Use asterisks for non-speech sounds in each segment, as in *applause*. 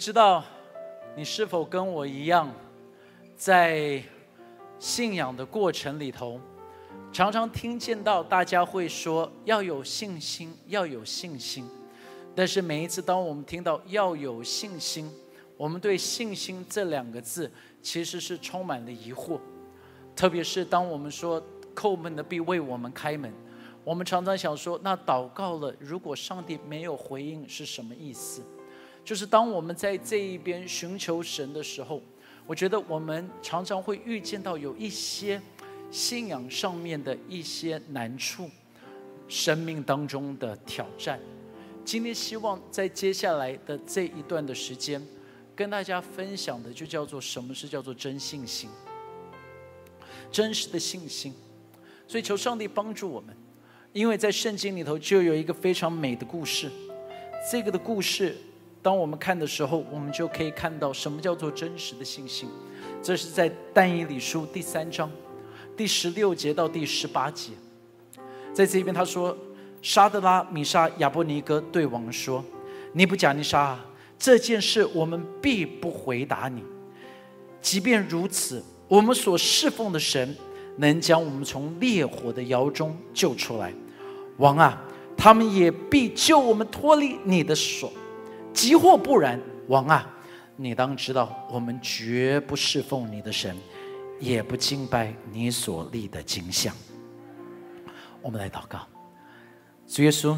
知道你是否跟我一样，在信仰的过程里头，常常听见到大家会说要有信心，要有信心。但是每一次当我们听到要有信心，我们对信心这两个字其实是充满了疑惑。特别是当我们说叩门的必为我们开门，我们常常想说，那祷告了，如果上帝没有回应是什么意思？就是当我们在这一边寻求神的时候，我觉得我们常常会遇见到有一些信仰上面的一些难处，生命当中的挑战。今天希望在接下来的这一段的时间，跟大家分享的就叫做什么是叫做真信心，真实的信心。所以求上帝帮助我们，因为在圣经里头就有一个非常美的故事，这个的故事。当我们看的时候，我们就可以看到什么叫做真实的信心。这是在但以理书第三章第十六节到第十八节，在这边他说：“沙德拉、米沙、亚伯尼哥对王说：‘尼布甲尼沙，这件事我们必不回答你。即便如此，我们所侍奉的神能将我们从烈火的窑中救出来。王啊，他们也必救我们脱离你的手。’”即或不然，王啊，你当知道，我们绝不侍奉你的神，也不敬拜你所立的金像。我们来祷告，主耶稣，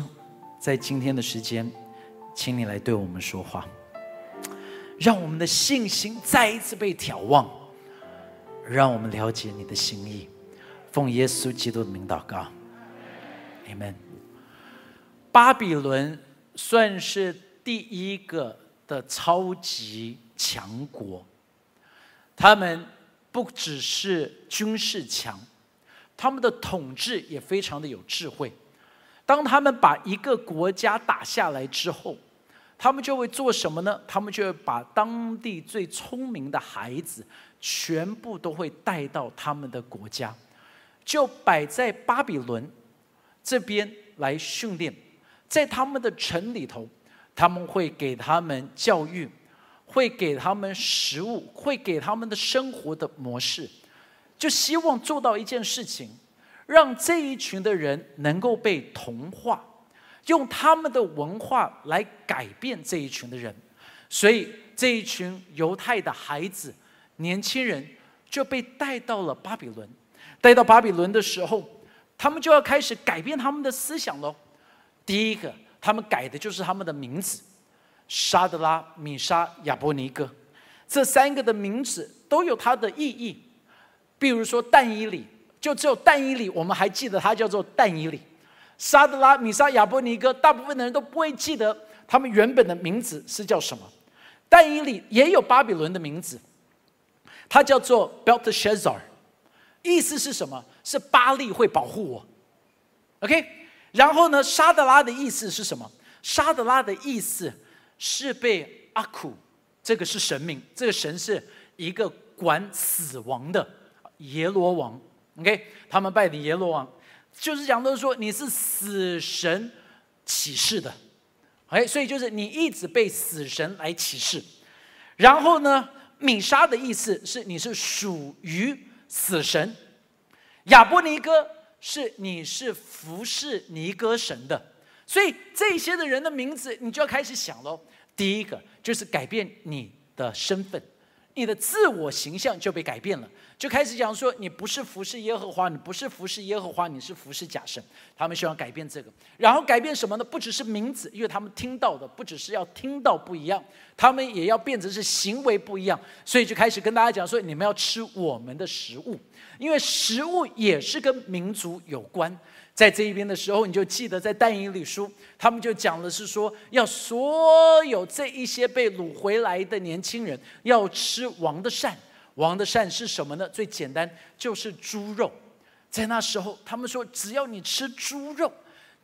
在今天的时间，请你来对我们说话，让我们的信心再一次被眺望，让我们了解你的心意。奉耶稣基督的名祷告，Amen。巴比伦算是。第一个的超级强国，他们不只是军事强，他们的统治也非常的有智慧。当他们把一个国家打下来之后，他们就会做什么呢？他们就会把当地最聪明的孩子全部都会带到他们的国家，就摆在巴比伦这边来训练，在他们的城里头。他们会给他们教育，会给他们食物，会给他们的生活的模式，就希望做到一件事情，让这一群的人能够被同化，用他们的文化来改变这一群的人。所以这一群犹太的孩子、年轻人就被带到了巴比伦。带到巴比伦的时候，他们就要开始改变他们的思想喽。第一个。他们改的就是他们的名字，沙德拉、米沙、亚伯尼哥，这三个的名字都有它的意义。比如说但以里，就只有但以里，我们还记得他叫做但以里。沙德拉、米沙、亚伯尼哥，大部分的人都不会记得他们原本的名字是叫什么。但以里也有巴比伦的名字，他叫做 Belteshazzar，意思是什么？是巴利会保护我。OK。然后呢？沙德拉的意思是什么？沙德拉的意思是被阿苦，这个是神明，这个神是一个管死亡的耶罗王。OK，他们拜的耶罗王，就是讲的说你是死神启示的。，OK，，所以就是你一直被死神来启示。然后呢，米沙的意思是你是属于死神，亚波尼哥。是你是服侍尼哥神的，所以这些的人的名字，你就要开始想喽。第一个就是改变你的身份，你的自我形象就被改变了，就开始讲说你不是服侍耶和华，你不是服侍耶和华，你是服侍假神。他们希望改变这个，然后改变什么呢？不只是名字，因为他们听到的不只是要听到不一样，他们也要变成是行为不一样，所以就开始跟大家讲说，你们要吃我们的食物。因为食物也是跟民族有关，在这一边的时候，你就记得在但以理书，他们就讲的是说，要所有这一些被掳回来的年轻人要吃王的膳。王的膳是什么呢？最简单就是猪肉。在那时候，他们说只要你吃猪肉，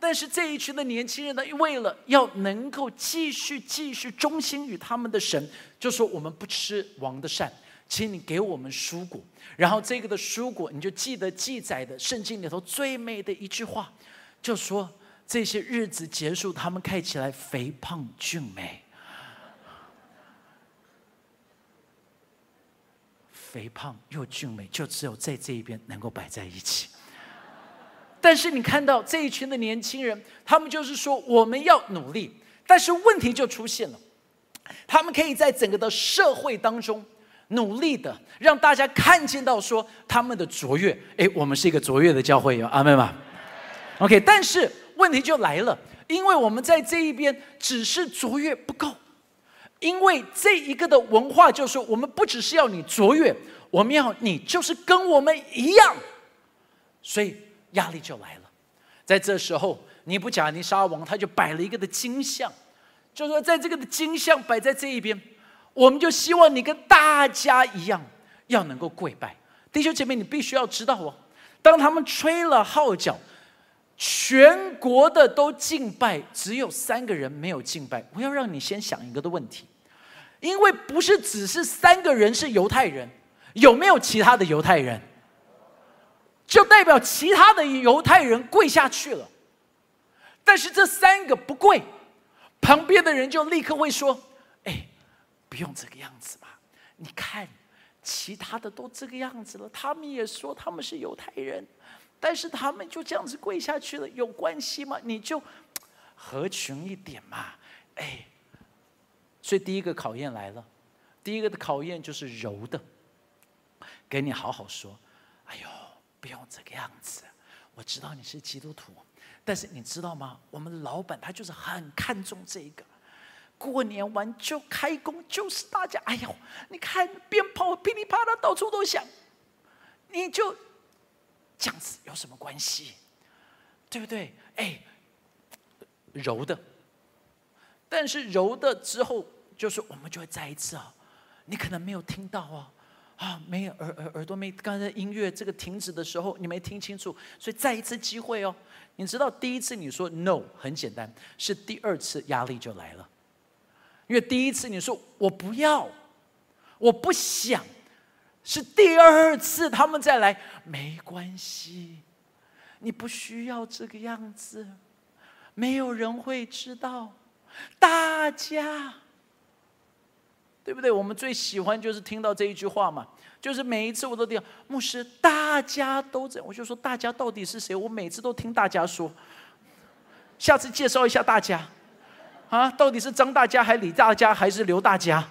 但是这一群的年轻人呢，为了要能够继续继续忠心于他们的神，就说我们不吃王的膳。请你给我们蔬果，然后这个的蔬果你就记得记载的圣经里头最美的一句话就说这些日子结束他们看起来肥胖俊美。肥胖又俊美就只有在这一边能够摆在一起。但是你看到这一群的年轻人他们就是说我们要努力但是问题就出现了他们可以在整个的社会当中努力的让大家看见到说他们的卓越。哎，我们是一个卓越的教会，有阿妹吗？OK，但是问题就来了，因为我们在这一边只是卓越不够，因为这一个的文化就是，我们不只是要你卓越，我们要你就是跟我们一样，所以。压力就来了，在这时候，尼布甲尼沙王他就摆了一个的金像，就说在这个的金像摆在这一边，我们就希望你跟大家一样，要能够跪拜。弟兄姐妹，你必须要知道哦，当他们吹了号角，全国的都敬拜，只有三个人没有敬拜。我要让你先想一个的问题，因为不是只是三个人是犹太人，有没有其他的犹太人？就代表其他的犹太人跪下去了，但是这三个不跪，旁边的人就立刻会说：“哎，不用这个样子嘛！你看，其他的都这个样子了，他们也说他们是犹太人，但是他们就这样子跪下去了，有关系吗？你就合群一点嘛！哎，所以第一个考验来了，第一个的考验就是柔的，给你好好说。哎呦！不用这个样子，我知道你是基督徒，但是你知道吗？我们老板他就是很看重这个，过年完就开工，就是大家，哎呦，你看鞭炮噼里啪啦到处都响，你就这样子有什么关系？对不对？哎，柔的，但是柔的之后，就是我们就会再一次啊，你可能没有听到啊。啊，没有耳耳耳朵没，刚才音乐这个停止的时候，你没听清楚，所以再一次机会哦。你知道第一次你说 no 很简单，是第二次压力就来了，因为第一次你说我不要，我不想，是第二次他们再来，没关系，你不需要这个样子，没有人会知道，大家。对不对？我们最喜欢就是听到这一句话嘛，就是每一次我都听牧师，大家都在，我就说大家到底是谁？我每次都听大家说，下次介绍一下大家，啊，到底是张大家还是李大家还是刘大家？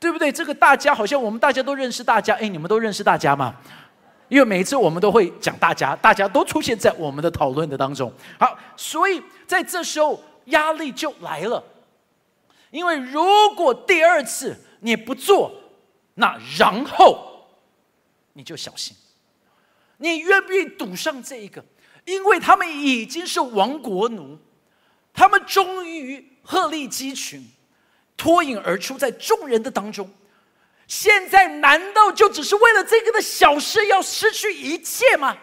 对不对？这个大家好像我们大家都认识大家，哎，你们都认识大家吗？因为每一次我们都会讲大家，大家都出现在我们的讨论的当中。好，所以在这时候压力就来了。因为如果第二次你不做，那然后你就小心，你愿不愿意赌上这一个？因为他们已经是亡国奴，他们终于鹤立鸡群，脱颖而出在众人的当中。现在难道就只是为了这个的小事要失去一切吗？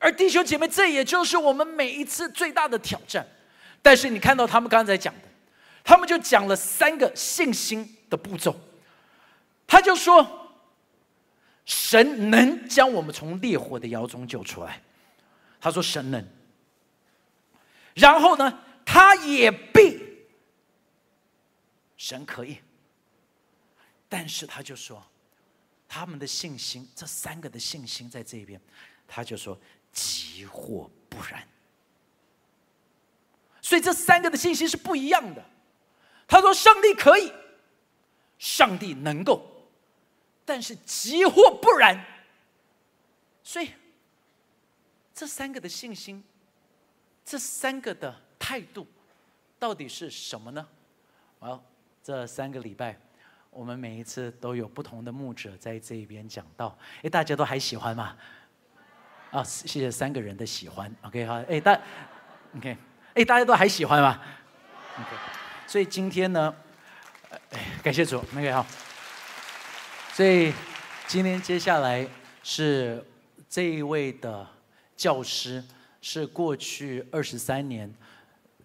而弟兄姐妹，这也就是我们每一次最大的挑战。但是你看到他们刚才讲的。他们就讲了三个信心的步骤，他就说：“神能将我们从烈火的窑中救出来。”他说：“神能。”然后呢，他也必，神可以。但是他就说，他们的信心，这三个的信心在这边，他就说：“急或不然。”所以这三个的信心是不一样的。他说：“上帝可以，上帝能够，但是急或不然。所以，这三个的信心，这三个的态度，到底是什么呢？好，这三个礼拜，我们每一次都有不同的牧者在这一边讲到。哎，大家都还喜欢吗？啊，谢谢三个人的喜欢。OK，好，哎，大，OK，哎，大家都还喜欢吗？OK。所以今天呢，哎，感谢主，那个好。所以今天接下来是这一位的教师，是过去二十三年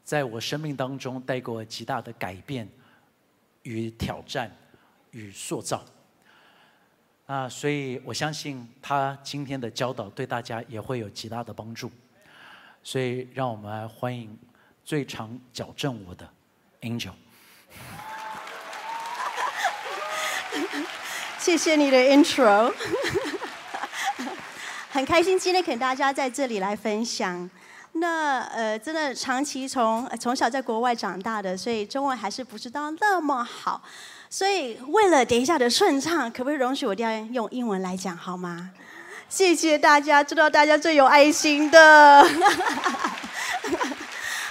在我生命当中带给我极大的改变与挑战与塑造。啊，所以我相信他今天的教导对大家也会有极大的帮助。所以让我们来欢迎最常矫正我的。Angel，*laughs* 谢谢你的 intro，*laughs* 很开心今天跟大家在这里来分享。那呃，真的长期从呃从小在国外长大的，所以中文还是不知道那么好。所以为了等一下的顺畅，可不可以容许我这样用英文来讲好吗？谢谢大家，知道大家最有爱心的。*laughs*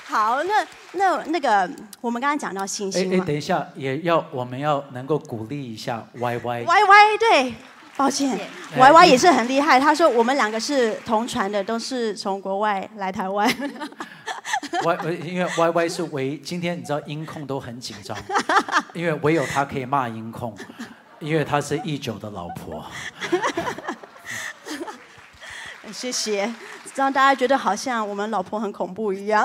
好，那那那个，我们刚刚讲到信哎哎，等一下，也要我们要能够鼓励一下 Y Y。，Y Y 对，抱歉哎，Y Y 也是很厉害。他说我们两个是同船的，都是从国外来台湾。*laughs* Y 呃因为 Y Y 是唯今天你知道音控都很紧张，*laughs* 因为唯有他可以骂音控，因为他是一九的老婆。*laughs* 谢谢，让大家觉得好像我们老婆很恐怖一样。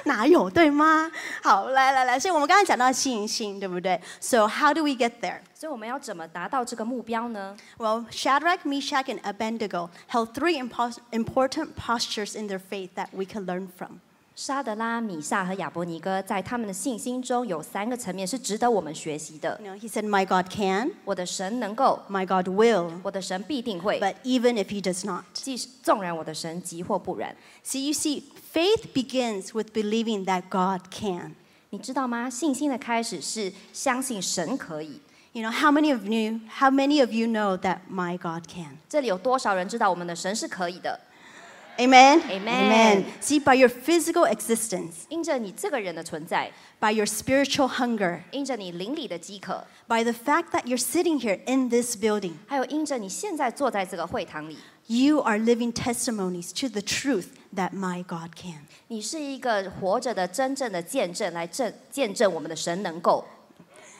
*laughs* 哪有对吗？好，来来来，所以我们刚刚讲到信心，对不对？So how do we get there? 所以我们要怎么达到这个目标呢？ Well, Shadrach, Meshach, and Abednego held three impos- important postures in their faith that we can learn from. 沙德拉、米萨和亚伯尼哥在他们的信心中有三个层面是值得我们学习的 You。know, he said, "My God can, 我的神能够， my God will, 我的神必定会。 but even if he does not." 即使纵然我的神急或不然， See, you see, faith begins with believing that God can. 你知道吗？信心的开始是相信神可以。 You know, how many of you, how many of you know that my God can? 这里有多少人知道我们的神是可以的？ Amen. Amen. See, by your physical existence, 因着你这个人的存在， by your spiritual hunger, 因着你灵里的饥渴， by the fact that you're sitting here in this building, 还有因着你现在坐在这个会堂里， you are living testimonies to the truth that my God can. 你是一个活着的真正的见证，来证见证我们的神能够。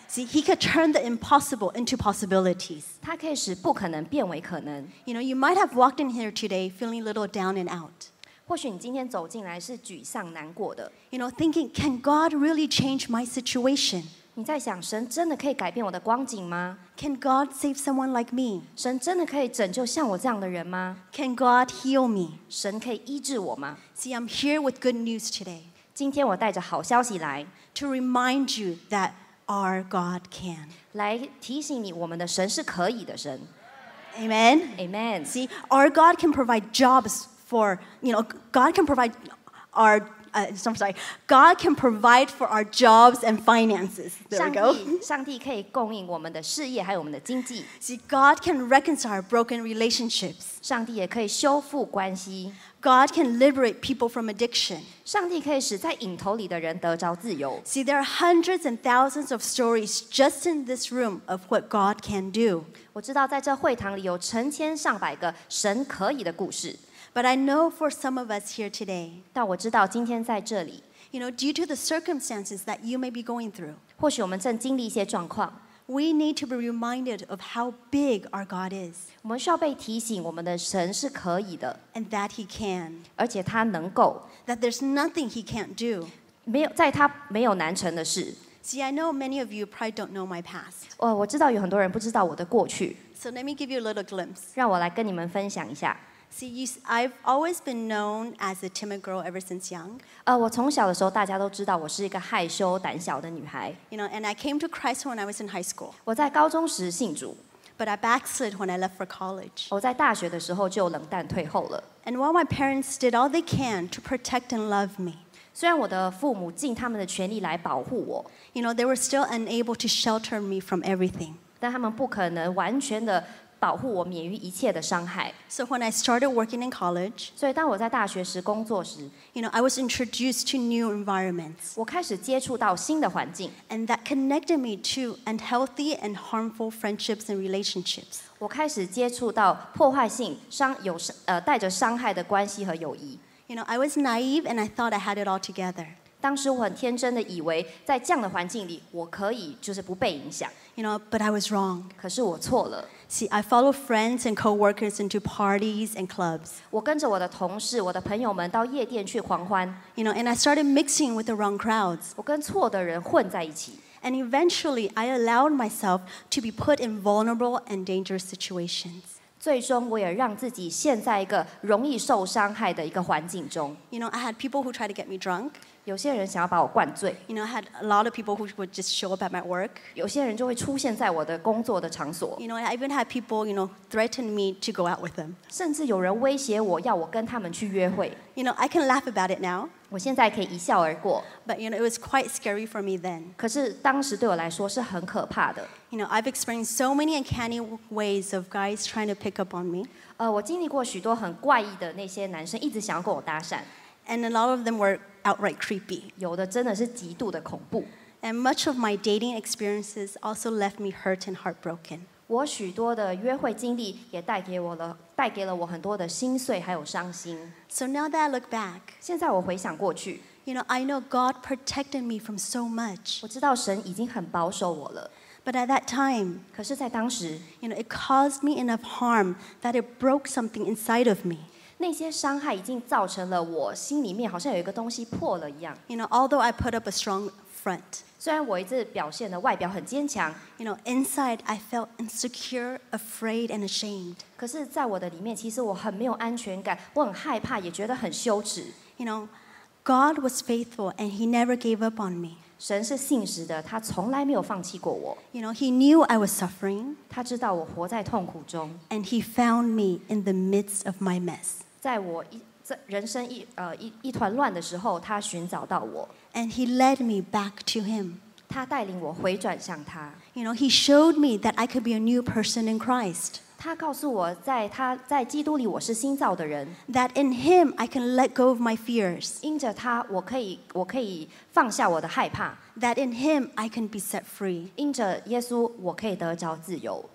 See, He could turn the impossible into possibilities. 它可以使不可能变为可能。 You know, you might have walked in here today feeling a little down and out. 或许你今天走进来是沮丧难过的， You know, thinking, can God really change my situation? 你在想神真的可以改变我的光景吗？ Can God save someone like me? 神真的可以拯救像我这样的人吗？ Can God heal me? 神可以医治我吗？ See, I'm here with good news today 今天我带着好消息来， to remind you that our God can. 来提醒你，我们的神是可以的神。 Amen. Amen。 See, our God can provide jobs for, you know, God can provide our, uh, I'm sorry, God can provide for our jobs and finances. There 上 we go. 帝，*laughs* 上帝可以供应我们的事业，还有我们的经济。 See, God can reconcile broken relationships. 上帝也可以修复关系。 God can liberate people from addiction. 上帝可以使在瘾头里的人得着自由。 See, there are hundreds and thousands of stories just in this room of what God can do. 我知道在这会堂里有成千上百个神可以的故事， But I know for some of us here today, 但我知道今天在这里， you know, due to the circumstances that you may be going through, 或许我们正经历一些状况， we need to be reminded of how big our God is 我们需要被提醒，我们的神是可以的， and that He can, 而且他能够， that there's nothing He can't do. 没有在他没有难成的事。 See, I know many of you probably don't know my past. 哦，我知道有很多人不知道我的过去， So let me give you a little glimpse. 让我来跟你们分享一下。 See, you, s- I've always been known as a timid girl ever since young. 呃，我从小的时候，大家都知道我是一个害羞胆小的女孩。 You know, and I came to Christ when I was in high school, 我在高中时信主， but I backslid when I left for college. 我在大学的时候就冷淡退后了。 And while my parents did all they can to protect and love me, 虽然我的父母尽他们的全力来保护我， you know, they were still unable to shelter me from everything. 但他们不可能完全的 保护我免于一切的伤害。 So when I started working in college, 所以当我在大学时工作时， you know, I was introduced to new environments, 我开始接触到新的环境， and that connected me to unhealthy and harmful friendships and relationships. 我开始接触到破坏性、伤有呃带着伤害的关系和友谊。 You know, I was naive and I thought I had it all together. 当时我很天真的以为，在这样的环境里，我可以就是不被影响。 You know, but I was wrong. 可是我错了， See, I followed friends and coworkers into parties and clubs. 我跟着我的同事、我的朋友们到夜店去狂欢， You know, and I started mixing with the wrong crowds. 我跟错的人混在一起。 And eventually, I allowed myself to be put in vulnerable and dangerous situations. 最终，我也让自己陷在一个容易受伤害的一个环境中。 You know, I had people who tried to get me drunk. 有些人想要把我灌醉， You know, I had a lot of people who would just show up at my work. 有些人就会出现在我的工作的场所， You know, I even had people, you know, threaten me to go out with them. 甚至有人威胁我要我跟他们去约会。 You know, I can laugh about it now, 我现在可以一笑而过， but you know, it was quite scary for me then. 可是当时对我来说是很可怕的。 You know, I've experienced so many uncanny ways of guys trying to pick up on me, 呃，我经历过许多很怪异的那些男生一直想要跟我搭讪， and a lot of them were outright creepy. 有的真的是极度的恐怖。 And much of my dating experiences also left me hurt and heartbroken. 我许多的约会经历也带给我了，带给了我很多的心碎还有伤心。 So now that I look back, 现在我回想过去， you know, I know God protected me from so much. 我知道神已经很保守我了。 But at that time, 可是，在当时， you know, it caused me enough harm that it broke something inside of me. 那些伤害已经造成了我心里面好像有一个东西破了一样。 You know, although I put up a strong front, 虽然我一直表现的外表很坚强， you know, inside I felt insecure, afraid, and ashamed. 可是，在我的里面，其实我很没有安全感，我很害怕，也觉得很羞耻。 You know, God was faithful and He never gave up on me. 神是信实的，他从来没有放弃过我。 You know, He knew I was suffering 他知道我活在痛苦中， and He found me in the midst of my mess. 在我一在人生一呃一一团乱的时候，他寻找到我，And He led me back to Him. 他带领我回转向他。You know, He showed me that I could be a new person in Christ, 他告诉我，在他在基督里我是新造的人，that in Him I can let go of my fears, 因着他，我可以我可以放下我的害怕，that in Him I can be set free. 因着耶稣，我可以得着自由。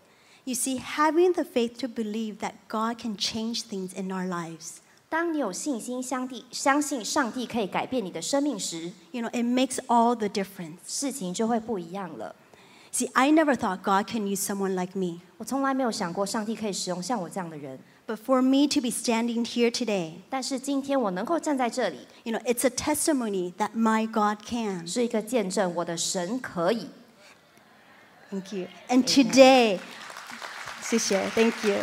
You see, having the faith to believe that God can change things in our lives, 当你有信心相地相信上帝可以改变你的生命时， you know, it makes all the difference. 事情就会不一样了。 See, I never thought God can use someone like me. 我从来没有想过上帝可以使用像我这样的人， But for me to be standing here today, 但是今天我能够站在这里， you know, it's a testimony that my God can. 是一个见证，我的神可以。 Thank you. And today, Sister, thank you.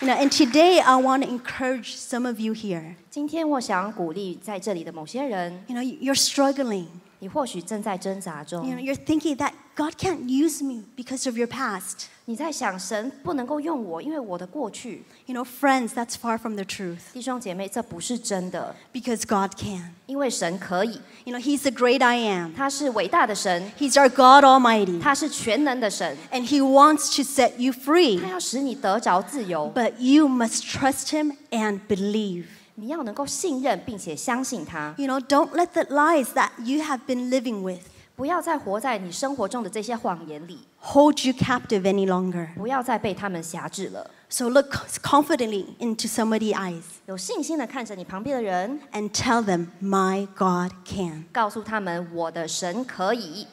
You know, and today I want to encourage some of you here. 今天我想鼓励在这里的某些人， You know, you're struggling. 你或许正在挣扎 You know, 中， you're thinking that God can't use me because of your past. 你在想神不能够用我，因为我的过去。 You know, friends, that's far from the truth 弟兄姐妹，这不是真的， because God can. 因为神可以， You know, He's the great I am. 他是伟大的神， He's our God Almighty. 他是全能的神， And He wants to set you free. 他要使你得着自由。 But you must trust Him and believe. 你要能够信任并且相信他， You know, don't let the lies that you have been living with 不要再活在你生活中的这些谎言里， hold you captive any longer. 不要再被他们辖制了。 So look confidently into somebody's eyes 有信心的看着你旁边的人， and tell them, My God can. 告诉他们我的神可以。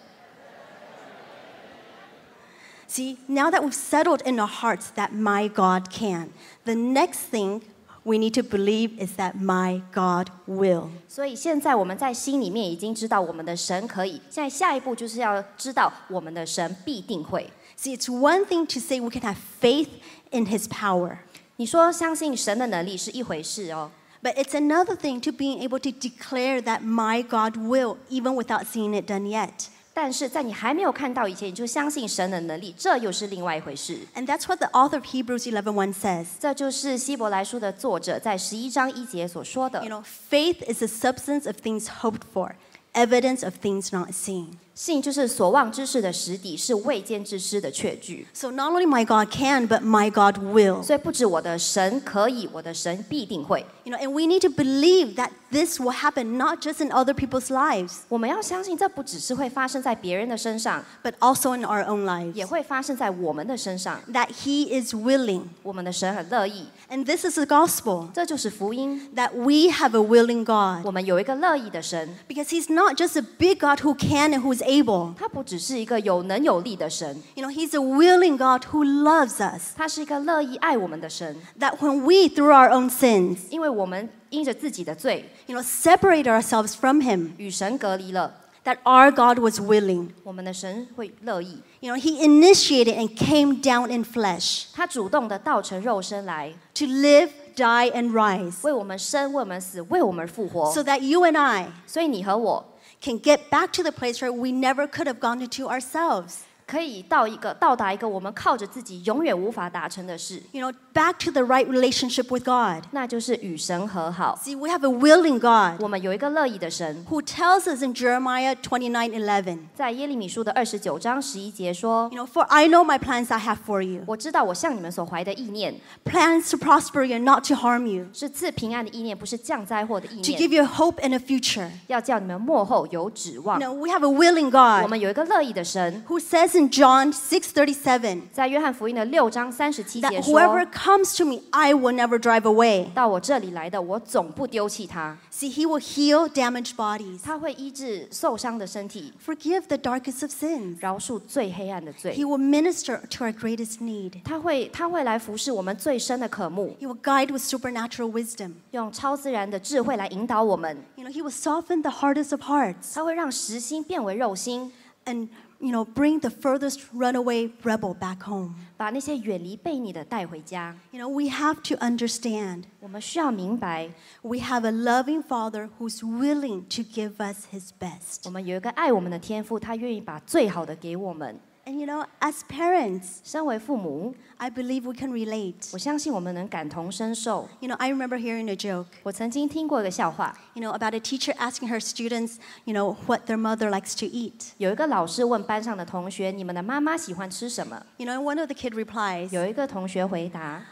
See, now that we've settled in our hearts that my God can, the next thing we need to believe is that my God will. 所以现在我们在心里面已经知道我们的神可以，现在下一步就是要知道我们的神必定会。 See, it's one thing to say we can have faith in his power, 你说相信神的能力是一回事哦， but it's another thing to being able to declare that my God will, even without seeing it done yet. 但是在你还没有看到以前，你就相信神的能力，这又是另外一回事。 And that's what the author of Hebrews 11:1 says. 这就是希伯来书的作者在十一章一节所说的 You。know, faith is the substance of things hoped for, evidence of things not seen. 信就是所望之事的实底，是未见之事的确据。 So not only my God can, but my God will. 所以不止我的神可以，我的神必定会。 You know, and we need to believe that this will happen not just in other people's lives, 我们要相信，这不只是会发生在别人的身上， but also in our own lives. 也会发生在我们的身上。 That He is willing. 我们的神很乐意， And this is the gospel 这就是福音。 that we have a willing God. 我们有一个乐意的神， Because He's not just a big God who can and who's able. 他不只是一个有能有力的神， You know, He's a willing God who loves us. 他是一个乐意爱我们的神。 That when we, through our own sins, 因为我们 因着自己的罪 you know, separate ourselves from Him, 与神隔离了， that our God was willing. 我们的神会乐意。 You know, He initiated and came down in flesh 他主动的道成肉身来， to live, die, and rise 为我们生，为我们死，为我们复活。 so that you and I 所以你和我 can get back to the place where we never could have gone into ourselves. 可以到一个到达一个我们靠着自己永远无法达成的事， You know, back to the right relationship with God. 那就是与神和好。 See, we have a willing God 我们有一个乐意的神， who tells us in Jeremiah 29:11, 在耶利米书的二十九章十一节说 you know, for I know my plans I have for you. 我知道我向你们所怀的意念 Plans to prosper you and not to harm you, 是赐平安的意念，不是降灾祸的意 to 念， give you a hope and a future. 要叫你们幕后有指望 You。know, we have a willing 我 God 们有一个乐意的神， who says in John 6:37在约翰福音的六章三十七节 that 说 whoever：“ comes to me, I will never drive away. 到我这里来的，我总不丢弃他。 See, he will heal damaged bodies, 他会医治受伤的身体， forgive the darkest of sins. 饶恕最黑暗的 He 罪。 will minister to our greatest need. 他会他会来服侍我们最深的渴慕， He will guide with supernatural wisdom. 用超自然的智慧来引导我们。 You know, he will soften the hardest of hearts 他会让实心变为肉心， and, you know, bring the furthest runaway rebel back home. 把那些远离背逆的带回家。 You know, we have to understand 我们需要明白， we have a loving father who's willing to give us his best. 我们有一个爱我们的天父，他愿意把最好的给我们。 And, you know, as parents, 身为父母， I believe we can relate. 我相信我们能感同身受。 You know, I remember hearing a joke, 我曾经听过一个笑话， you know, about a teacher asking her students, you know, what their mother likes to eat. 有一个老师问班上的同学：“你们的妈妈喜欢吃什么 You know, and one of the kid replies,？” 有一个同学回答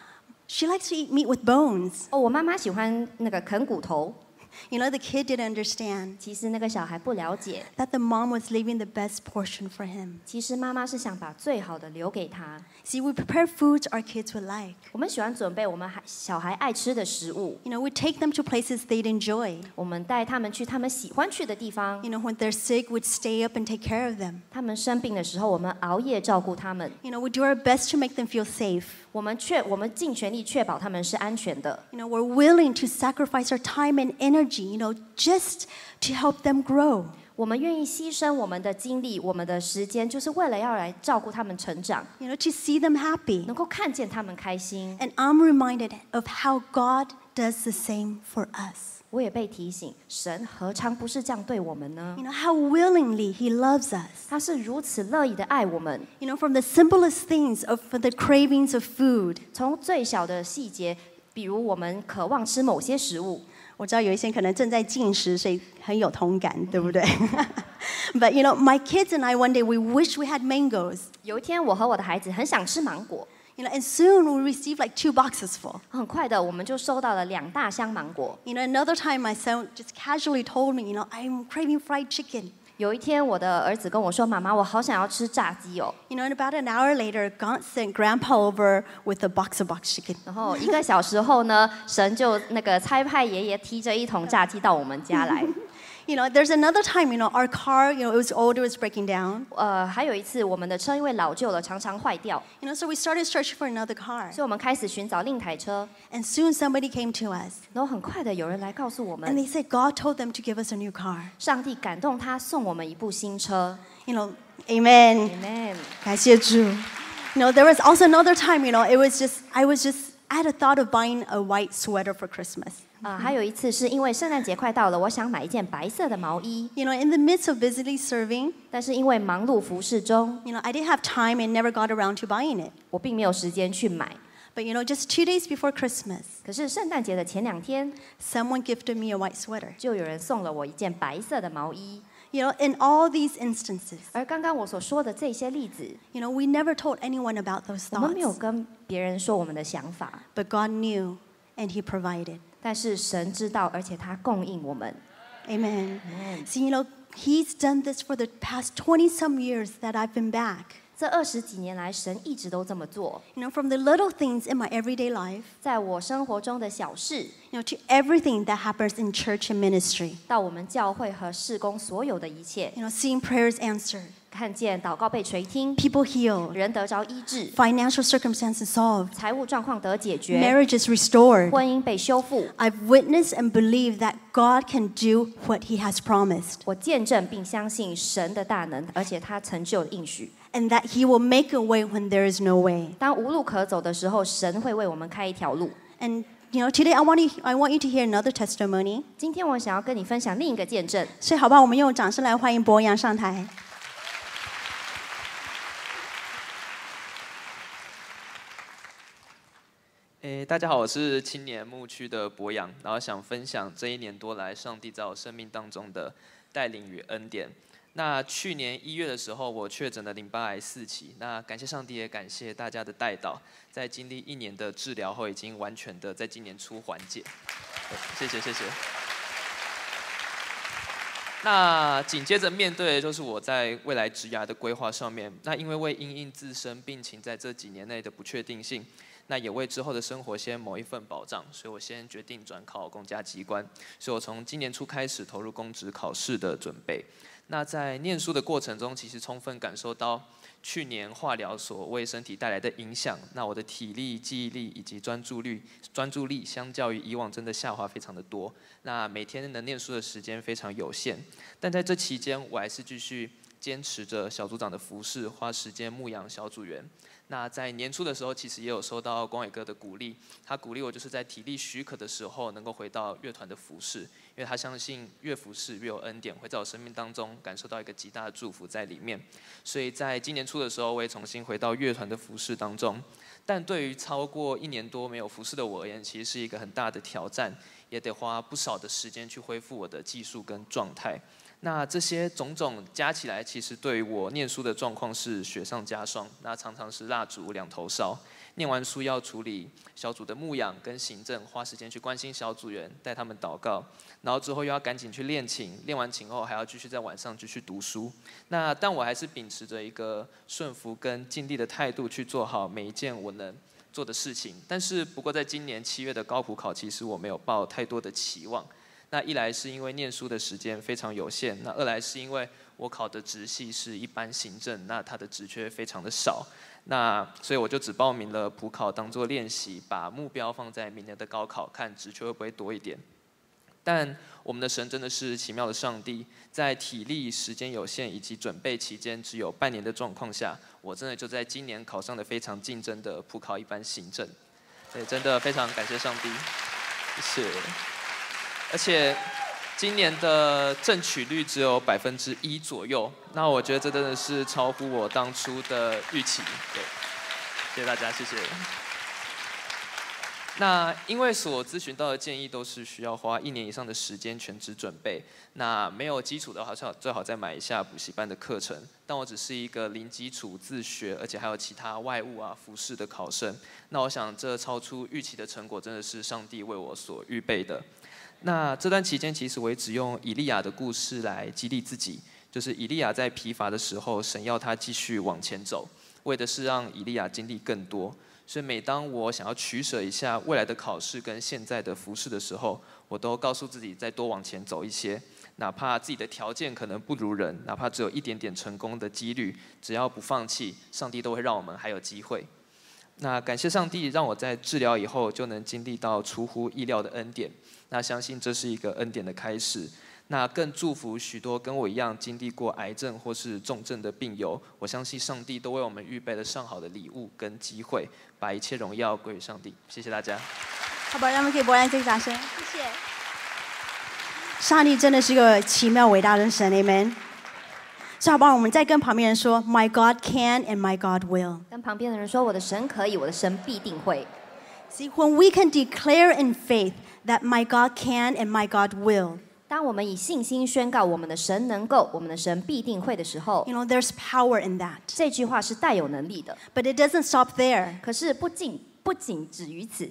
she likes to eat meat with bones.：“ 哦，我妈妈喜欢那个啃骨头。 You know, the kid didn't understand ”其实那个小孩不了解， that the mom was leaving the best portion for him. 其实妈妈是想把最好的留给他。 See, we prepare foods our kids would like. 我们喜欢准备我们孩小孩爱吃的食物， You know, we take them to places they'd enjoy. 我们带他们去他们喜欢去的地方。 You know, when they're sick, we'd stay up and take care of them. 他们生病的时候，我们熬夜照顾他们， You know, we do our best to make them feel safe. 我们确我们尽全力确保他们是安全的。 You know, we're willing to sacrifice our time and energy, you know, just to help them grow. 我们愿意牺牲我们的精力、我们的时间，就是为了要来照顾他们成长， You know, to see them happy. 能够看见他们开心。 And I'm reminded of how God does the same for us. 我也被提醒，神何尝不是这样对我们呢 You？know, how willingly He loves us. 他是如此乐意的爱我们，You know, from the simplest things of for the cravings of food. 从最小的细节，比如我们渴望吃某些食物，我知道有一些人可能正在进食，所以很有同感，对不对？But you know, my kids and I one day we wish we had mangoes. 有一天，我和我的孩子很想吃芒果，You know, and soon we received like two boxes full. 很快的我们就收到了两大箱芒果。 You know, another time my son just casually told me, you know, I'm craving fried chicken. 有一天，我的儿子跟我说：“妈妈，我好想要吃炸鸡哦。 You know, and about an hour later, God sent Grandpa over with a box of box chicken. ”然后一个小时后呢，神就那个差派爷爷提着一桶炸鸡到我们家来。 *laughs* You know, there's another time, you know, our car, you know, it was old, it was breaking down. 呃，还有一次，我们的车因为老旧了，常常坏掉， You know, so we started searching for another car. 所以我们开始寻找另一台车。 And soon somebody came to us 然后很快的有人来告诉我 and 们， they said God told them to give us a new car. 上帝感动他送我们一部新车。 You know, amen. Amen。感谢主. You know, there was also another time, you know, it was just, I was just, I had a thought of buying a white sweater for Christmas. 啊、还有一次是因为圣诞节快到了，我想买一件白色的毛衣， You know, in the midst of busily serving, 但是因为忙碌服侍中， you know, I didn't have time and never got around to buying it. 我并没有时间去买。 But you know, just two days before Christmas, 可是圣诞节的前两天， someone gifted me a white sweater. 就有人送了我一件白色的毛衣。 You know, in all these instances, 而刚刚我所说的这些例子， you know, we never told anyone about those 我们没有 thoughts. 跟别人说我们的想法， But God knew and He provided. 但是神知道，而且他供应我们。 Amen. Amen. See, you know, He's done this for the past 20 some years that I've been back. 这二十几年来，神一直都这么做， You know, from the little things in my everyday life, 在我生活中的小事， you know, to everything that happens in church and ministry. 到我们教会和事工所有的一切， You know, seeing prayers answered, 看见祷告被垂听， people healed, 人得着医治， financial circumstances solved, 财务状况得解决， marriages restored. 婚姻被修复。 I've witnessed and believed that God can do what He has promised 我见证并相信神的大能，而且他成就应许。 and that He will make a way when there is no way. 当无路可走的时候，神会为我们开一条路。 And You know, today I want you, I want you to hear another testimony. 今天我想要跟你分享另一个见证。所以，好吧，我们用掌声来欢迎博洋上台。 大家好，我是青年牧区的博洋，然后想分享这一年多来上帝在我生命当中的带领与恩典。那去年一月的时候，我确诊了淋巴癌四期，那感谢上帝，也感谢大家的带导，在经历一年的治疗后，已经完全的在今年初缓解。谢谢谢谢。那紧接着面对的就是我在未来职涯的规划上面，那因为为因应自身病情在这几年内的不确定性。那也为之后的生活先谋一份保障，所以我先决定转考公家机关。所以我从今年初开始投入公职考试的准备。那在念书的过程中，其实充分感受到去年化疗所为身体带来的影响。那我的体力、记忆力以及专注力、专注力，相较于以往真的下滑非常的多。那每天能念书的时间非常有限。但在这期间，我还是继续坚持着小组长的服饰，花时间牧养小组员。那在年初的时候，其实也有收到光伟哥的鼓励，他鼓励我就是在体力许可的时候，能够回到乐团的服饰，因为他相信越服饰越有恩典，会在我生命当中感受到一个极大的祝福在里面。所以在今年初的时候，我也重新回到乐团的服饰当中。但对于超过一年多没有服饰的我而言，其实是一个很大的挑战，也得花不少的时间去恢复我的技术跟状态。那这些种种加起来，其实对于我念书的状况是雪上加霜。那常常是蜡烛两头烧，念完书要处理小组的牧养跟行政，花时间去关心小组员，带他们祷告，然后之后又要赶紧去练琴，练完琴后还要继续在晚上继续读书。那但我还是秉持着一个顺服跟尽力的态度去做好每一件我能做的事情。但是不过在今年七月的高普考，其实我没有抱太多的期望。那一来是因为念书的时间非常有限，那二来是因为我考的直系是一般行政，那它的职缺非常的少，那所以我就只报名了普考当做练习，把目标放在明年的高考，看职缺会不会多一点。但我们的神真的是奇妙的上帝，在体力时间有限以及准备期间只有半年的状况下，我真的就在今年考上了非常竞争的普考一般行政，对，真的非常感谢上帝，谢谢。而且今年的正取率只有百分之一左右，那我觉得这真的是超乎我当初的预期。对，谢谢大家，谢谢。那因为所咨询到的建议都是需要花一年以上的时间全职准备，那没有基础的话，最好最好再买一下补习班的课程。但我只是一个零基础自学，而且还有其他外务啊、服饰的考生。那我想这超出预期的成果，真的是上帝为我所预备的。那这段期间，其实我也只用以利亚的故事来激励自己。就是以利亚在疲乏的时候，神要他继续往前走，为的是让以利亚经历更多。所以每当我想要取舍一下未来的考试跟现在的服饰的时候，我都告诉自己再多往前走一些，哪怕自己的条件可能不如人，哪怕只有一点点成功的几率，只要不放弃，上帝都会让我们还有机会。那感谢上帝，让我在治疗以后就能经历到出乎意料的恩典。那相信这是一个恩典的开始。那更祝福许多跟我一样经历过癌症或是重症的病友。我相信上帝都为我们预备了上好的礼物跟机会，把一切荣耀归于上帝。谢谢大家。好吧，让我们给伯安这个掌声。谢谢。上帝真的是个奇妙伟大的神，Amen。所以好不好？我们再跟旁边人说，My God can and My God will。跟旁边的人说，我的神可以，我的神必定会。See, when we can declare in faith that my God can and my God will. 当我们以信心宣告我们的神能够，我们的神必定会的时候，you know there's power in that. 这句话是带有能力的。But it doesn't stop there. 可是不仅不仅止于此。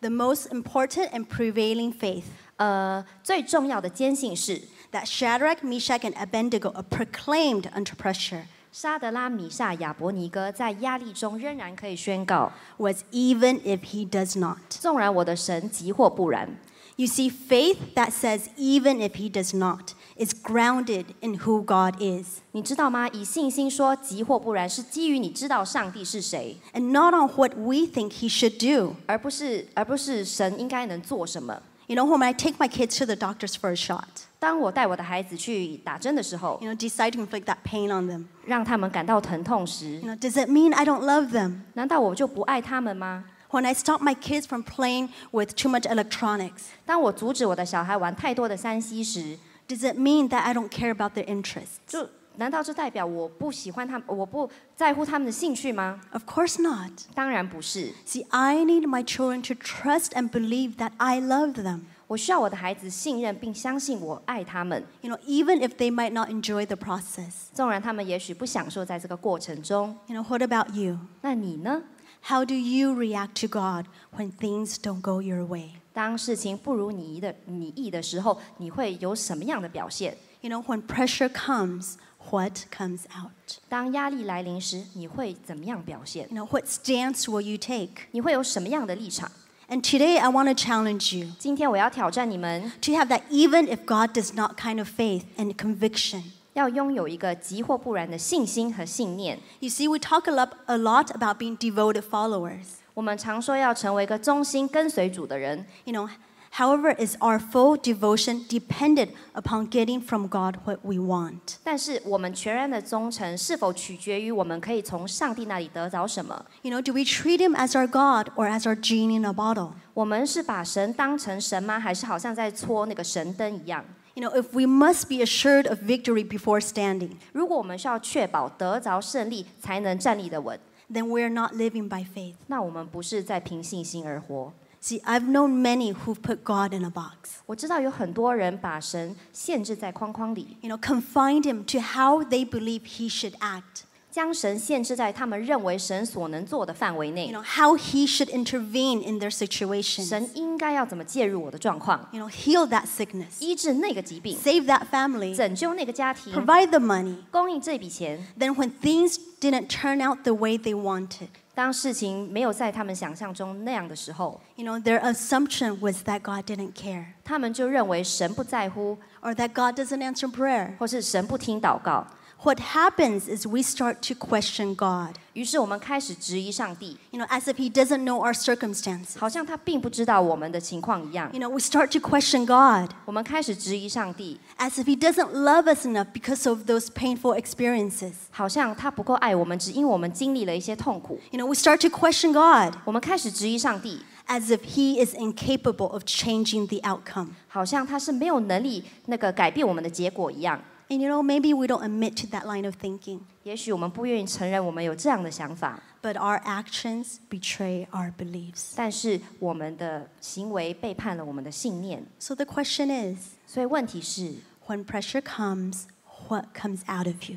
The most important and prevailing faith. 呃，最重要的坚信是 that Shadrach, Meshach, and Abednego are proclaimed under pressure. 沙德拉、米萨、亚伯尼哥在压力中仍然可以宣告：Was even if he does not。纵然我的神急或不然。You see, faith that says even if he does not is grounded in who God is。你知道吗？以信心说急或不然，是基于你知道上帝是谁，and not on what we think he should do，而不是而不是神应该能做什么。You know, when I take my kids to the doctors for a shot. 当我带我的孩子去打针的时候，you know, decide to inflict that pain on them，让他们感到疼痛时，you know, does it mean I don't love them？难道我就不爱他们吗 When I stop my kids from playing with too much electronics, 当我阻止我的小孩玩太多的三 C 时， does it mean that I don't care about their interests? 就难道这代表我不喜欢他们，我不在乎他们的兴趣吗？ Of course not. 当然不是。 See, I need my children to trust and believe that I love them. 我需要我的孩子信任并相信我爱他们， You know, even if they might not enjoy the process. 纵然他们也许不享受在这个过程中。 You know, what about you? 那你呢？ How do you react to God when things don't go your way? 当事情不如你意的你意的时候，你会有什么样的表现？ You know, when pressure comes, what comes out? 当压力来临时，你会怎么样表现？ You know, what stance will you take? 你会有什么样的立场？ And today I want to challenge you 今天我要挑战你们， to have that even if God does not kind of faith and conviction. 要拥有一个急或不然的信心和信念。 You see, we talk a lot, a lot about being devoted followers. 我们常说要成为一个忠心跟随主的人， You know, however, is our full devotion dependent upon getting from God what we want? 但是我们全然的忠诚是否取决于我们可以从上帝那里得着什么？ You know, do we treat Him as our God or as our genie in a bottle? 我们是把神当成神吗？还是好像在戳那个神灯一样？ You know, if we must be assured of victory before standing, 如果我们需要确保得着胜利才能站立得稳， then we're not living by faith. 那我们不是在凭信心而活。 See, I've known many who've put God in a box. 我知道有很多人把神限制在框框里， You know, confined him to how they believe he should act. 将神限制在他们认为神所能做的范围 You 内。 know, how he should intervene in their situation. 神应该要怎么介入我的状况， You know, heal that sickness, 医治那个疾病， save that family, 拯救那个家庭， provide the money. 供应这笔钱。 Then when things didn't turn out the way they wanted, 当事情没有在他们想象中那样的时候，you know, their assumption was that God didn't care 他们就认为神不在乎，or that God doesn't answer prayer. 或是神不听祷告。What happens is we start to question God, 于是我们开始质疑上帝， you know, as if he doesn't know our circumstances. 好像他并不知道我们的情况一样。 You know, we start to question God 我们开始质疑上帝， as if he doesn't love us enough because of those painful experiences. 好像他不够爱我们，只因为我们经历了一些痛苦。 You know, we start to question God 我们开始质疑上帝， as if he is incapable of changing the outcome. 好像他是没有能力那个改变我们的结果一样。 And you know, maybe we don't admit to that line of thinking, 也许我们不愿意承认我们有这样的想法， but our actions betray our beliefs. 但是我们的行为背叛了我们的信念。 So the question is 所以问题是， when pressure comes, what comes out of you?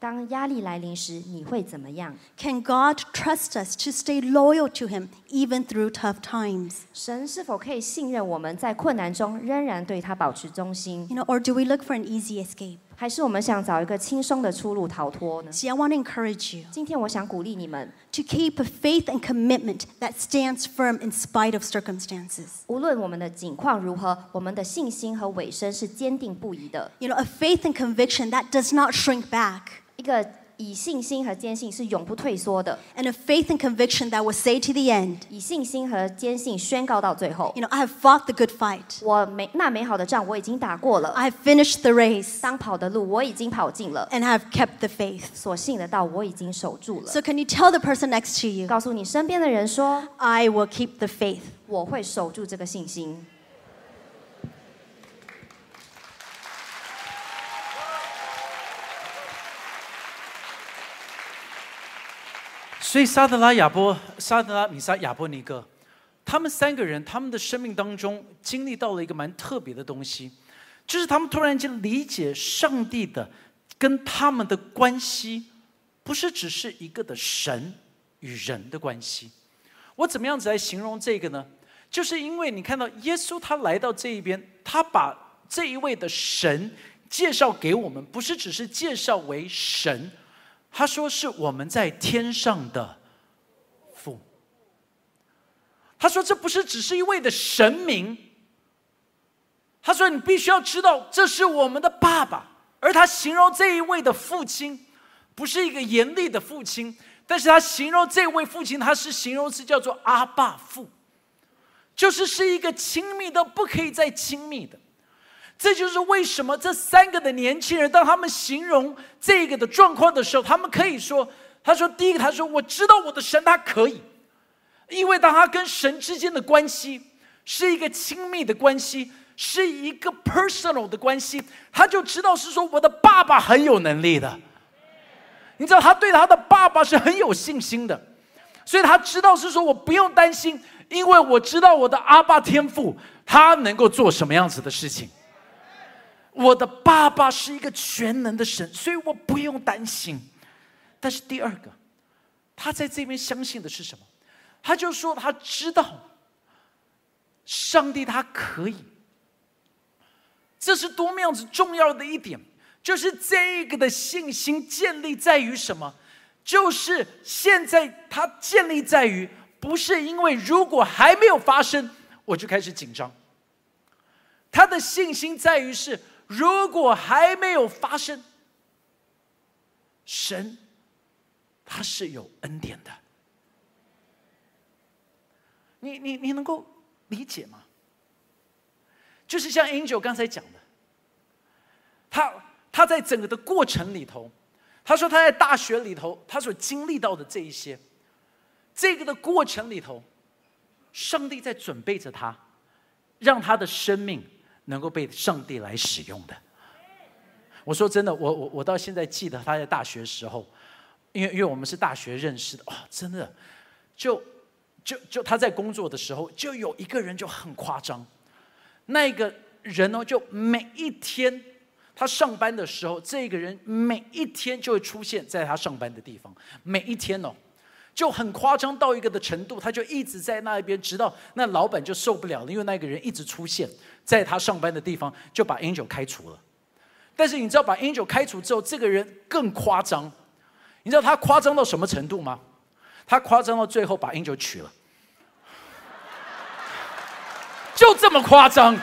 当压力来临时，你会怎么样？ Can God trust us to stay loyal to him even through tough times? 神是否可以信任我们在困难中仍然对他保持忠心？ You know, or do we look for an easy escape? 还是我们想找一个轻松的出路逃脱呢？ See, I want to encourage you 今天我想鼓励你们， to keep a faith and commitment that stands firm in spite of circumstances. 无论我们的境况如何，我们的信心和尾声是坚定不移的。 You know, a faith and conviction that does not shrink back. 一个以信心和坚信是永不退缩的， And a faith and conviction that will say to the end, 以信心和坚信宣告到最后。 you know, I have fought the good fight. 我美那美好的仗我已经打过了， I have finished the race 当跑的路我已经跑尽了， and I have kept the faith. 所信的道我已经守住了。 So can you tell the person next to you, 告诉你身边的人说， I will keep the faith. 我会守住这个信心。 所以撒德拉、亚波、撒德拉、米撒、亚波尼哥，他们三个人，他们的生命当中经历到了一个蛮特别的东西，就是他们突然间理解上帝的跟他们的关系，不是只是一个的神与人的关系。我怎么样子来形容这个呢？就是因为你看到耶稣他来到这一边，他把这一位的神介绍给我们，不是只是介绍为神，他说是我们在天上的父。他说这不是只是一位的神明，他说你必须要知道这是我们的爸爸，而他形容这一位的父亲，不是一个严厉的父亲，但是他形容这位父亲，他是形容词叫做阿爸父，就是是一个亲密到不可以再亲密的。这就是为什么这三个的年轻人，当他们形容这个的状况的时候，他们可以说：“他说，第一个，他说我知道我的神他可以，因为当他跟神之间的关系是一个亲密的关系，是一个 personal 的关系，他就知道是说我的爸爸很有能力的。你知道他对他的爸爸是很有信心的，所以他知道是说我不用担心，因为我知道我的阿爸天父他能够做什么样子的事情。我的爸爸是一个全能的神，所以我不用担心。但是第二个，他在这边相信的是什么？他就说他知道上帝他可以，这是多么样子重要的一点。就是这个的信心建立在于什么？就是现在他建立在于，不是因为如果还没有发生，我就开始紧张。他的信心在于是，如果还没有发生，神他是有恩典的。你你你能够理解吗？就是像 Angel 刚才讲的，他。他在整个的过程里头，他说他在大学里头，他所经历到的这一些，这个的过程里头，上帝在准备着他，让他的生命能够被上帝来使用的。我说真的，我我我到现在记得他在大学时候，因为因为我们是大学认识的，哦，真的，就就就他在工作的时候，就有一个人就很夸张，那个人呢，就每一天。他上班的时候，这个人每一天就会出现在他上班的地方，每一天哦，就很夸张到一个的程度，他就一直在那一边，直到那老板就受不了了，因为那个人一直出现在他上班的地方，就把 Angel 开除了。但是你知道，把 Angel 开除之后，这个人更夸张，你知道他夸张到什么程度吗？他夸张到最后把 Angel 娶了，*laughs* 就这么夸张。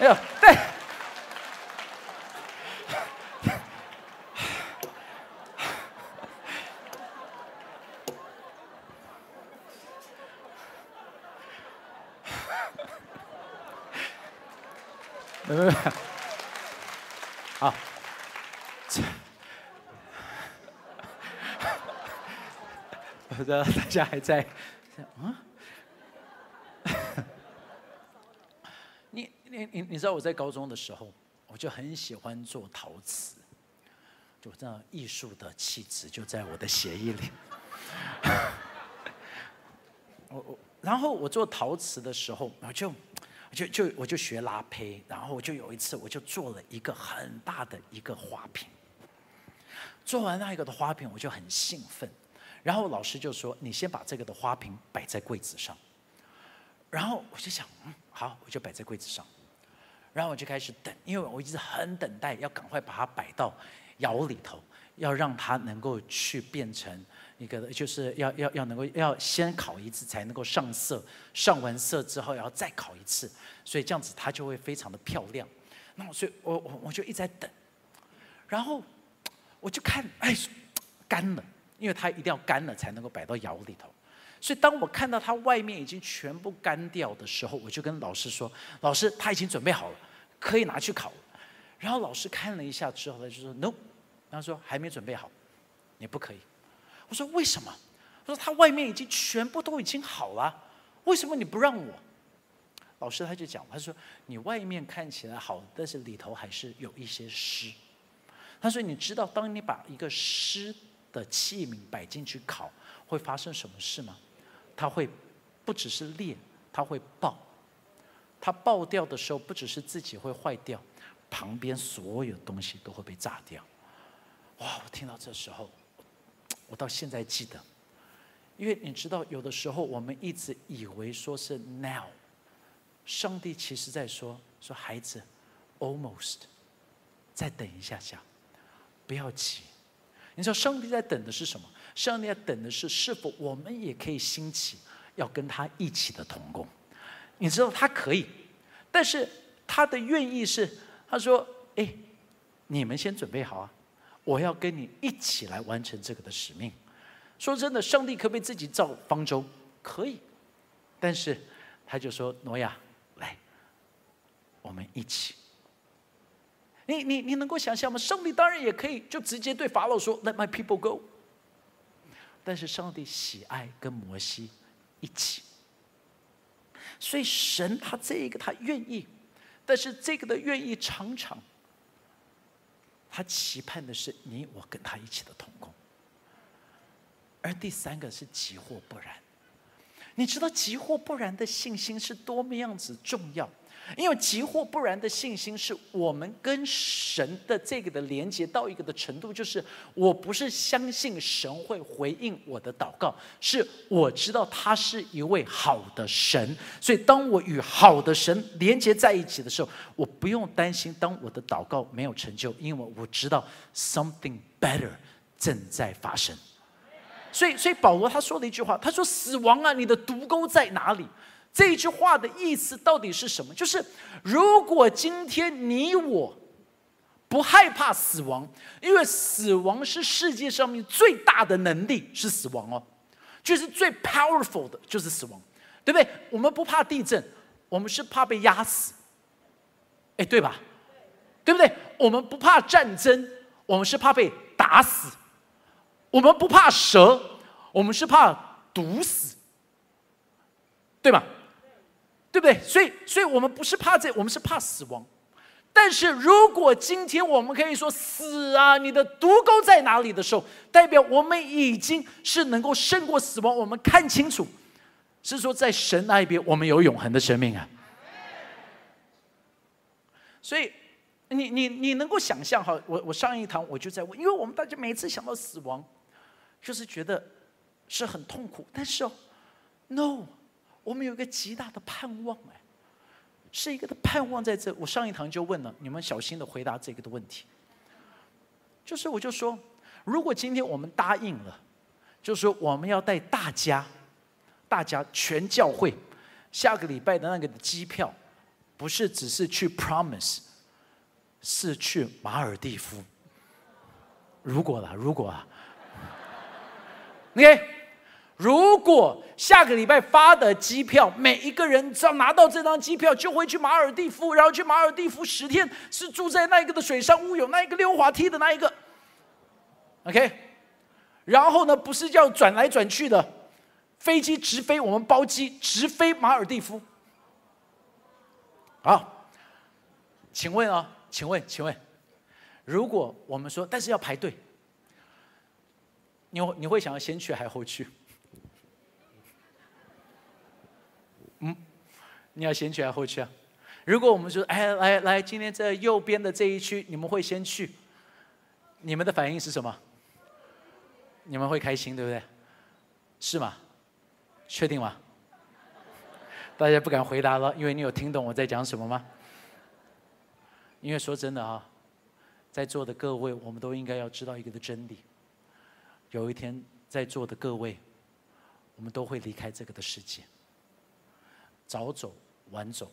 哎呦，对，没没没，好，我知道大家还在，啊。你你你你知道我在高中的时候，我就很喜欢做陶瓷，就这样艺术的气质就在我的血液里。*laughs* 我我然后我做陶瓷的时候，我就就就我就学拉胚，然后我就有一次我就做了一个很大的一个花瓶。做完那一个的花瓶，我就很兴奋，然后老师就说：“你先把这个的花瓶摆在柜子上。”然后我就想，嗯，好，我就摆在柜子上。然后我就开始等，因为我一直很等待，要赶快把它摆到窑里头，要让它能够去变成一个，就是要要要能够要先烤一次才能够上色，上完色之后要再烤一次，所以这样子它就会非常的漂亮。那我所以我我我就一直在等，然后我就看，哎，干了，因为它一定要干了才能够摆到窑里头。所以当我看到它外面已经全部干掉的时候，我就跟老师说：“老师，他已经准备好了，可以拿去烤。”然后老师看了一下之后，他就说：“No。”他说：“还没准备好，你不可以。”我说：“为什么？”他说：“他外面已经全部都已经好了，为什么你不让我？”老师他就讲：“他说你外面看起来好，但是里头还是有一些湿。”他说：“你知道，当你把一个湿的器皿摆进去烤，会发生什么事吗？”它会不只是裂，它会爆。它爆掉的时候，不只是自己会坏掉，旁边所有东西都会被炸掉。哇！我听到这时候，*tsk* 我到现在记得，因为你知道，有的时候我们一直以为说是 now，上帝其实在说说孩子，almost，再等一下下，不要急。你知道上帝在等的是什么？上帝在等的是是否我们也可以兴起，要跟他一起的同工。你知道他可以，但是他的愿意是他说：“哎，你们先准备好啊，我要跟你一起来完成这个的使命。”说真的，上帝可不可以自己造方舟？可以，但是他就说：“挪亚，来，我们一起。”你你你能够想象吗？上帝当然也可以，就直接对法老说：“Let my people go。”但是上帝喜爱跟摩西一起。所以神他这一个他愿意，但是这个的愿意常常，他期盼的是你我跟他一起的同工。而第三个是急或不然，你知道急或不然的信心是多么样子重要？因为急或不然的信心，是我们跟神的这个的连接到一个的程度，就是我不是相信神会回应我的祷告，是我知道他是一位好的神，所以当我与好的神连接在一起的时候，我不用担心当我的祷告没有成就，因为我知道 something better 正在发生。所以，所以保罗他说了一句话，他说：“死亡啊，你的毒钩在哪里？”这句话的意思到底是什么？就是如果今天你我不害怕死亡，因为死亡是世界上面最大的能力是死亡哦，就是最 powerful 的就是死亡，对不对？我们不怕地震，我们是怕被压死，哎，对吧？对不对？我们不怕战争，我们是怕被打死；我们不怕蛇，我们是怕毒死，对吧？对不对？所以，所以我们不是怕这，我们是怕死亡。但是如果今天我们可以说死啊，你的毒钩在哪里的时候，代表我们已经是能够胜过死亡。我们看清楚，是说在神那一边，我们有永恒的生命啊。所以，你你你能够想象哈？我我上一堂我就在问，因为我们大家每次想到死亡，就是觉得是很痛苦。但是哦，no。我们有一个极大的盼望哎，是一个的盼望在这。我上一堂就问了，你们小心的回答这个的问题。就是我就说，如果今天我们答应了，就是说我们要带大家，大家全教会下个礼拜的那个的机票，不是只是去 Promise，是去马尔蒂夫。如果了，如果啊，OK。如果下个礼拜发的机票，每一个人只要拿到这张机票，就会去马尔蒂夫，然后去马尔蒂夫十天，是住在那一个的水上屋，有那一个溜滑梯的那一个，OK。然后呢，不是叫转来转去的，飞机直飞，我们包机直飞马尔蒂夫。好，请问啊，请问，请问，如果我们说，但是要排队，你你会想要先去还是后去？你要先去还是后去啊？如果我们说，哎，来来，今天在右边的这一区，你们会先去，你们的反应是什么？你们会开心，对不对？是吗？确定吗？大家不敢回答了，因为你有听懂我在讲什么吗？因为说真的啊，在座的各位，我们都应该要知道一个的真理：有一天，在座的各位，我们都会离开这个的世界。早走晚走，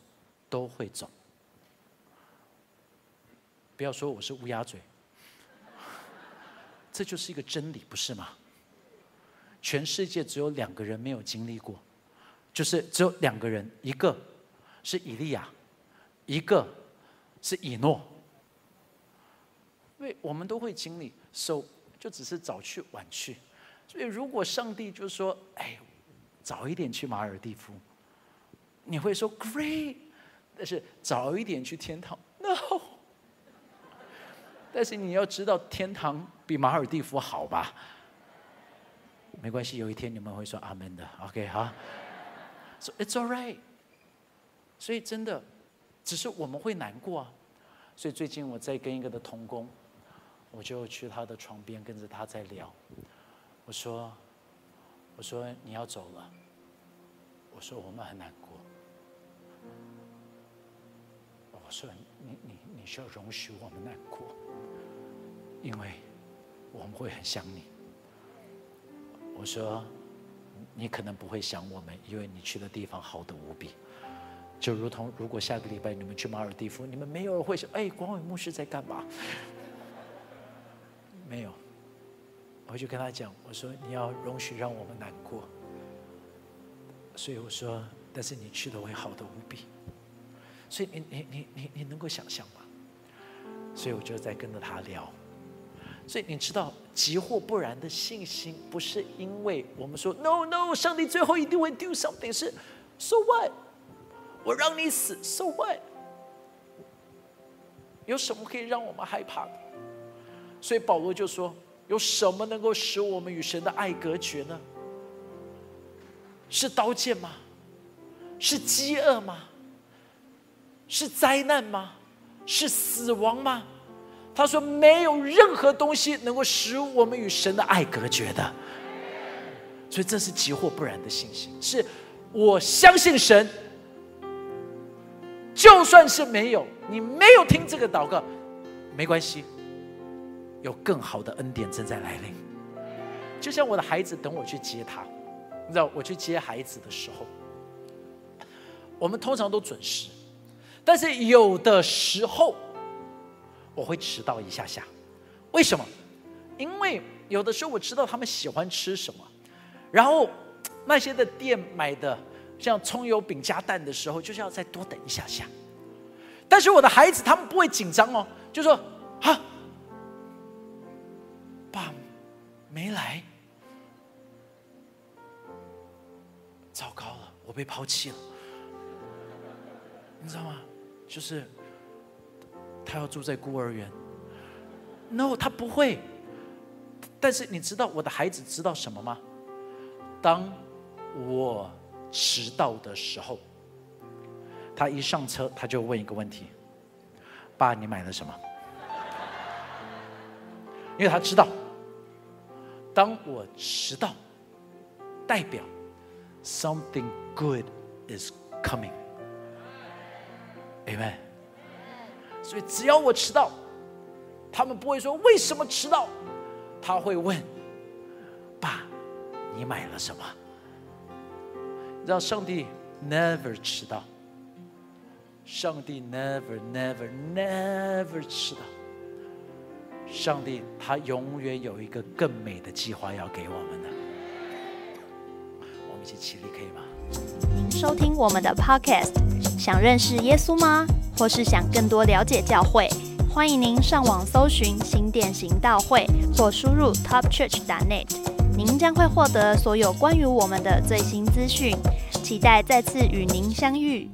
都会走。不要说我是乌鸦嘴，*laughs* 这就是一个真理，不是吗？全世界只有两个人没有经历过，就是只有两个人，一个是以利亚，一个是以诺。因为我们都会经历，so 就只是早去晚去。所以如果上帝就说：“哎，早一点去马尔蒂夫。”你会说 great，但是早一点去天堂，no。*laughs* 但是你要知道，天堂比马尔蒂夫好吧？没关系，有一天你们会说阿门的，OK 哈。So it's all right。所以真的，只是我们会难过啊。所以最近我在跟一个的童工，我就去他的床边跟着他在聊。我说，我说你要走了。我说我们很难过。我说：“你你你需要容许我们难过，因为我们会很想你。”我说：“你可能不会想我们，因为你去的地方好的无比，就如同如果下个礼拜你们去马尔蒂夫，你们没有人会想，哎，广伟牧师在干嘛？没有。”我就跟他讲：“我说你要容许让我们难过，所以我说，但是你去的会好的无比。”所以你你你你你能够想象吗？所以我就在跟着他聊，所以你知道，急或不然的信心，不是因为我们说 “no no”，上帝最后一定会 do something，是 “so what”，我让你死，“so what”，有什么可以让我们害怕的？所以保罗就说：“有什么能够使我们与神的爱隔绝呢？是刀剑吗？是饥饿吗？是灾难吗？是死亡吗？”他说：“没有任何东西能够使我们与神的爱隔绝的，所以这是急或不然的信心。是我相信神，就算是没有你没有听这个祷告，没关系，有更好的恩典正在来临。就像我的孩子等我去接他，你知道我去接孩子的时候，我们通常都准时，但是有的时候。”我会迟到一下下，为什么？因为有的时候我知道他们喜欢吃什么，然后 *tsk* 那些的店买的像葱油饼加蛋的时候，就是要再多等一下下。但是我的孩子他们不会紧张哦，就说：“啊，爸没来，糟糕了，我被抛弃了。”你知道吗？就是。他要住在孤儿院？No，他不会。但是你知道我的孩子知道什么吗？当我迟到的时候，他一上车他就问一个问题：“爸，你买了什么？”因为他知道，当我迟到，代表 something good is coming。Amen。所以只要我迟到，他们不会说为什么迟到，他会问：“爸，你买了什么？”让上帝 never 迟到，上帝 never never never 迟到，上帝他永远有一个更美的计划要给我们的。我们一起起立可以吗？您收听我们的 podcast，想认识耶稣吗？或是想更多了解教会，欢迎您上网搜寻新店行道会，或输入 topchurch.net，您将会获得所有关于我们的最新资讯。期待再次与您相遇。